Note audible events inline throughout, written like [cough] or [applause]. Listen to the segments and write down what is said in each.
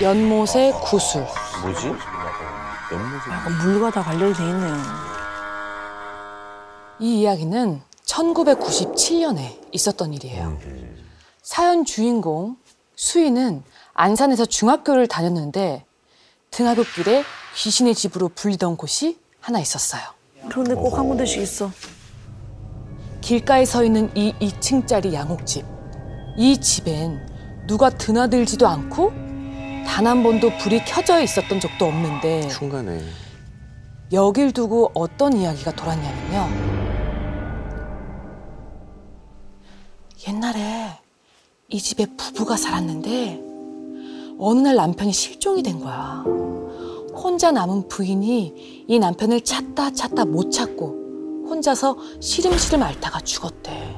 연못의 구슬. 뭐지? 연못에 약간 물과 다 관련이 돼 있네요. 이 이야기는 1997년에 있었던 일이에요. 사연 주인공 수희는 안산에서 중학교를 다녔는데 등하굣길에 귀신의 집으로 불리던 곳이 하나 있었어요. 그런데 꼭 한 군데씩 있어. 길가에 서 있는 이 2층짜리 양옥집. 이 집엔 누가 드나들지도 않고 단 한 번도 불이 켜져 있었던 적도 없는데 중간에 여길 두고 어떤 이야기가 돌았냐면요. 옛날에 이 집에 부부가 살았는데 어느 날 남편이 실종이 된 거야. 혼자 남은 부인이 이 남편을 찾다 찾다 못 찾고 혼자서 시름시름 앓다가 죽었대.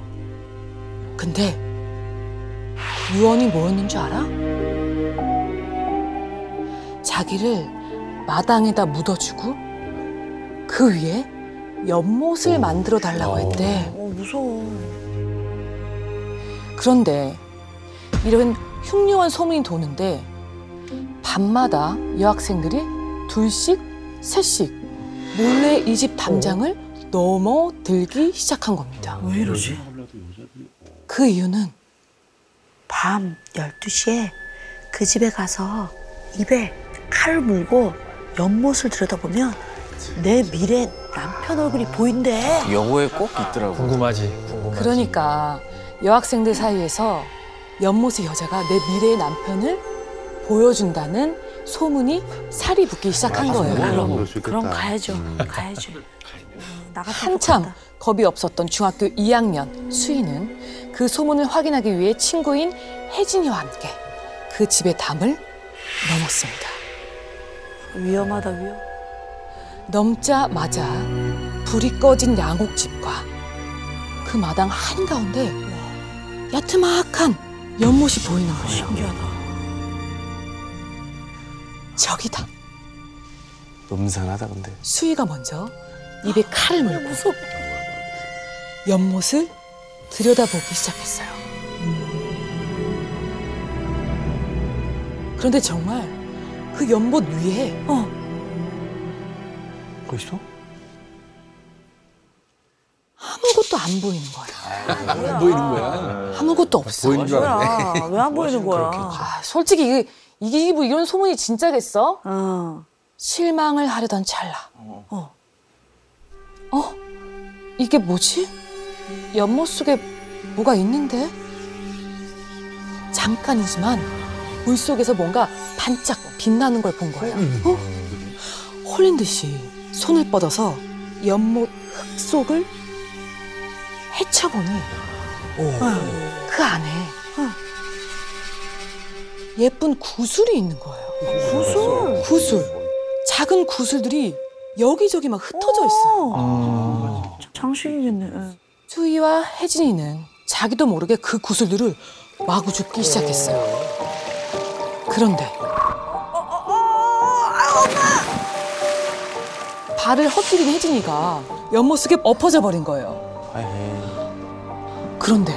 근데 유언이 뭐였는 줄 알아? 자기를 마당에다 묻어주고 그 위에 연못을 만들어 달라고 했대. 어, 무서워. 그런데 이런 흉흉한 소문이 도는데 밤마다 여학생들이 둘씩 셋씩 몰래 이 집 담장을 넘어들기 시작한 겁니다. 왜 이러지? 그 이유는 밤 12시에 그 집에 가서 입에 칼을 물고 연못을 들여다보면 내 미래 남편 얼굴이 보인대. 여고에 꼭 있더라고. 궁금하지. 궁금하지. 그러니까 여학생들 사이에서 연못의 여자가 내 미래의 남편을 보여준다는 소문이 살이 붙기 시작한 거예요. 그럼, 그럼 가야죠. 가야죠. [laughs] 나 같아도 한참. 겁이 없었던 중학교 2학년 수희는 그 소문을 확인하기 위해 친구인 혜진이와 함께 그 집의 담을 넘었습니다. 위험하다 위험. 넘자마자 불이 꺼진 양옥집과 그 마당 한가운데 야트막한 연못이 보이는 거예요. 신기하다. 저기다. 음산하다 근데. 수희가 먼저 입에 칼을 물고 연못을 들여다보기 시작했어요. 그런데 정말 그 연못 위에 어, 거 있어? 아무것도 안 보이는 거예요. 안 보이는 거야. 아무것도 없어. 보이는 줄 알았네. 왜 안 보이는 [laughs] 거야? 아, 솔직히 이게, 이게 뭐 이런 소문이 진짜겠어? 어. 실망을 하려던 찰나. 어. 어? 이게 뭐지? 연못 속에 뭐가 있는데? 잠깐이지만 물 속에서 뭔가 반짝 빛나는 걸 본 거예요. 어? 홀린 듯이 손을 뻗어서 연못 흙 속을 헤쳐보니 그 안에 예쁜 구슬이 있는 거예요. 구슬. 구슬. 작은 구슬들이 여기저기 막 흩어져 있어요. 어. 장식이겠네. 예. 수희와 혜진이는 자기도 모르게 그 구슬들을 마구 줍기 시작했어요. 그런데 발을 헛디딘 혜진이가 연못 속에 엎어져 버린 거예요. 아이. 그런데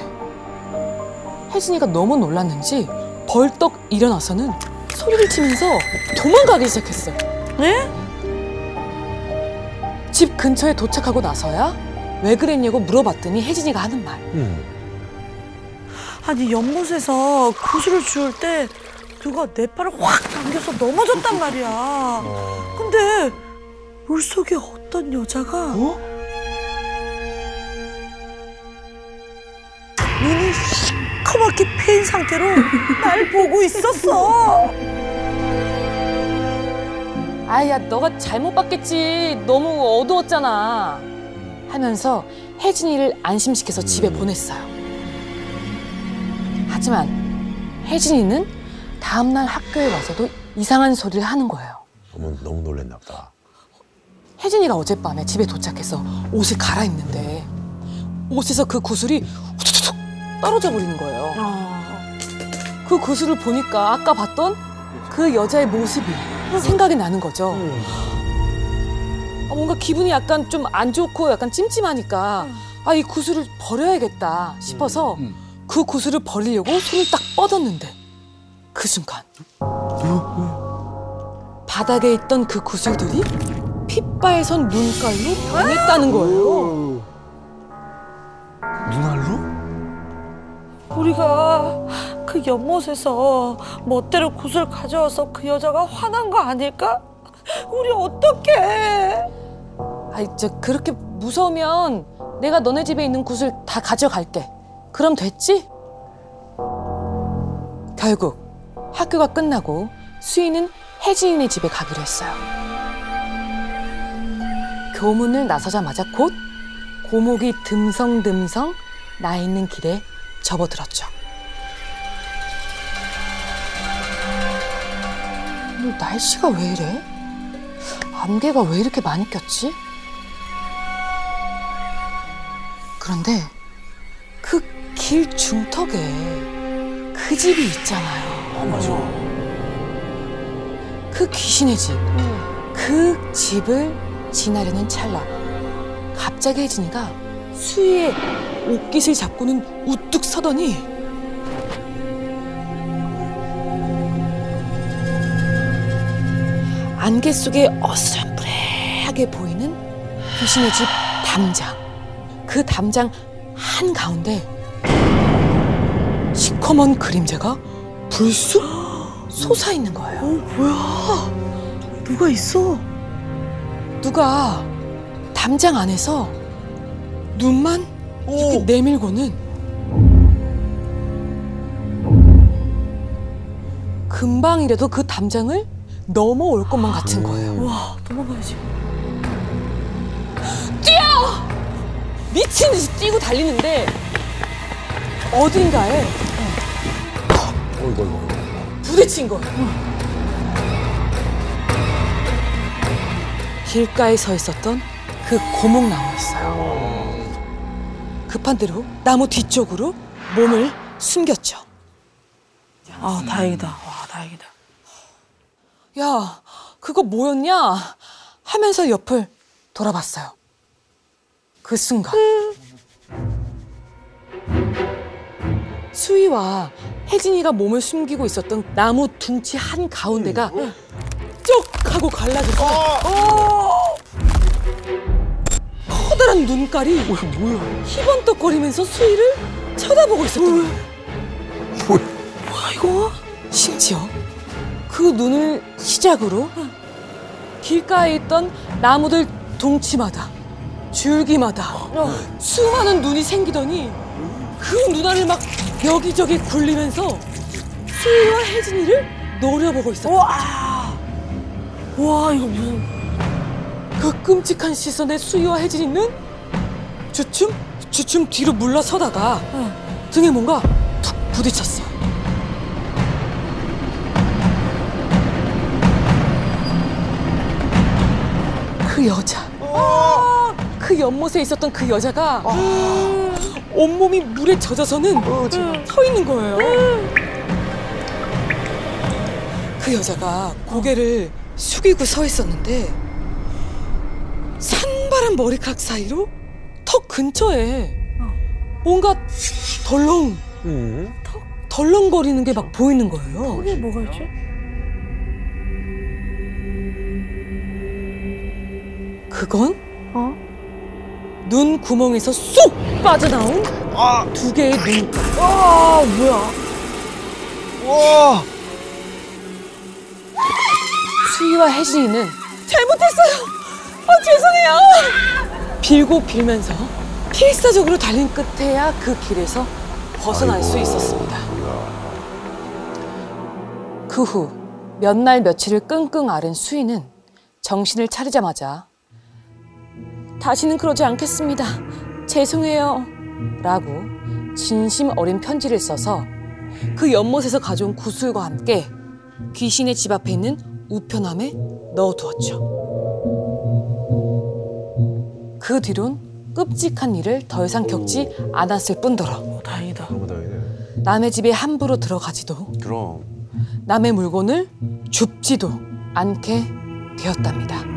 혜진이가 너무 놀랐는지 벌떡 일어나서는 소리를 치면서 도망가기 시작했어요. 네? 집 근처에 도착하고 나서야 왜 그랬냐고 물어봤더니 혜진이가 하는 말. 아니 연못에서 구슬을 주울 때 누가 내 팔을 확 당겨서 넘어졌단 말이야. 근데 물속에 어떤 여자가 눈이 시커멓게 패인 상태로 날 보고 있었어. 아야, 너가 잘못 봤겠지. 너무 어두웠잖아. 하면서 혜진이를 안심시켜서 집에 보냈어요. 하지만 혜진이는 다음날 학교에 와서도 이상한 소리를 하는 거예요. 너무 너무 놀랬나 보다. 혜진이가 어젯밤에 집에 도착해서 옷을 갈아입는데 옷에서 그 구슬이 후두둑 떨어져 버리는 거예요. 그 구슬을 보니까 아까 봤던 그 여자의 모습이 생각이 나는 거죠. 아, 뭔가 기분이 약간 좀 안 좋고 약간 찜찜하니까 아, 이 구슬을 버려야겠다 싶어서 그 구슬을 버리려고 손을 딱 뻗었는데 그 순간 바닥에 있던 그 구슬들이 핏바에선 눈깔로 변했다는 거예요. 눈알로? 우리가 그 연못에서 멋대로 구슬 가져와서 그 여자가 화난 거 아닐까? 우리 어떡해? 아이 저 그렇게 무서우면 내가 너네 집에 있는 구슬 다 가져갈게. 그럼 됐지? 결국 학교가 끝나고 수희는 혜진이네 집에 가기로 했어요. 교문을 나서자마자 곧 고목이 듬성듬성 나 있는 길에 접어들었죠. 오늘 날씨가 왜 이래? 안개가 왜 이렇게 많이 꼈지? 그런데 그 길 중턱에 그 집이 있잖아요. 아 맞아. 그 귀신의 집. 그 집을 지나려는 찰나. 갑자기 혜진이가 수희의 옷깃을 잡고는 우뚝 서더니 안개 속에 어스름부레하게 보이는 귀신의 집 담장. 그 담장 한 가운데 시커먼 그림자가 불쑥 솟아 있는 거예요. 뭐야? 누가 있어? 누가 담장 안에서 눈만 이렇게 내밀고는 금방이라도 그 담장을 넘어올 것만 같은 거예요. 와, 도망가야지. 미친 듯이 뛰고 달리는데 어딘가에 어이구. 부딪힌 거예요. 길가에 서 있었던 그 고목나무였어요. 급한 대로 나무 뒤쪽으로 몸을 숨겼죠. 아, 다행이다. 와, 다행이다. 야, 그거 뭐였냐? 하면서 옆을 돌아봤어요. 그 순간. 수희와 혜진이가 몸을 숨기고 있었던 나무 둥치 한 가운데가 쩍 하고 갈라져서 커다란 눈깔이 희번떡거리면서 수희를 쳐다보고 있었던 거예요. 와, 이거? 심지어 그 눈을 시작으로 길가에 있던 나무들 둥치마다 줄기마다 수많은 눈이 생기더니 그 눈알을 막 여기저기 굴리면서 수희와 혜진이를 노려보고 있었다. 와. 와, 이거 무슨. 그 끔찍한 시선에 수희와 혜진이는 주춤 주춤 뒤로 물러서다가 등에 뭔가 툭 부딪혔어. 그 여자. 그 연못에 있었던 그 여자가 온몸이 물에 젖어서는 서 있는 거예요. 그 여자가 고개를 숙이고 서 있었는데 산바람 머리카락 사이로 턱 근처에 뭔가 덜렁 음. 덜렁거리는 게 막 보이는 거예요. 이게 뭐가 있지? 그건 어? 눈 구멍에서 쏙 빠져나온 두 개의 눈. 아, 뭐야? 와. 수희와 혜진이는 잘못했어요. 아 죄송해요. 빌고 빌면서 필사적으로 달린 끝에야 그 길에서 벗어날 수 있었습니다. 그 후 몇 날 며칠을 끙끙 앓은 수희는 정신을 차리자마자 다시는 그러지 않겠습니다. 죄송해요. 라고 진심 어린 편지를 써서 그 연못에서 가져온 구슬과 함께 귀신의 집 앞에 있는 우편함에 넣어두었죠. 그 뒤론 끔찍한 일을 더 이상 겪지 않았을 뿐더러 어, 다행이다. 너무 다행이네. 남의 집에 함부로 들어가지도 그럼. 남의 물건을 줍지도 않게 되었답니다.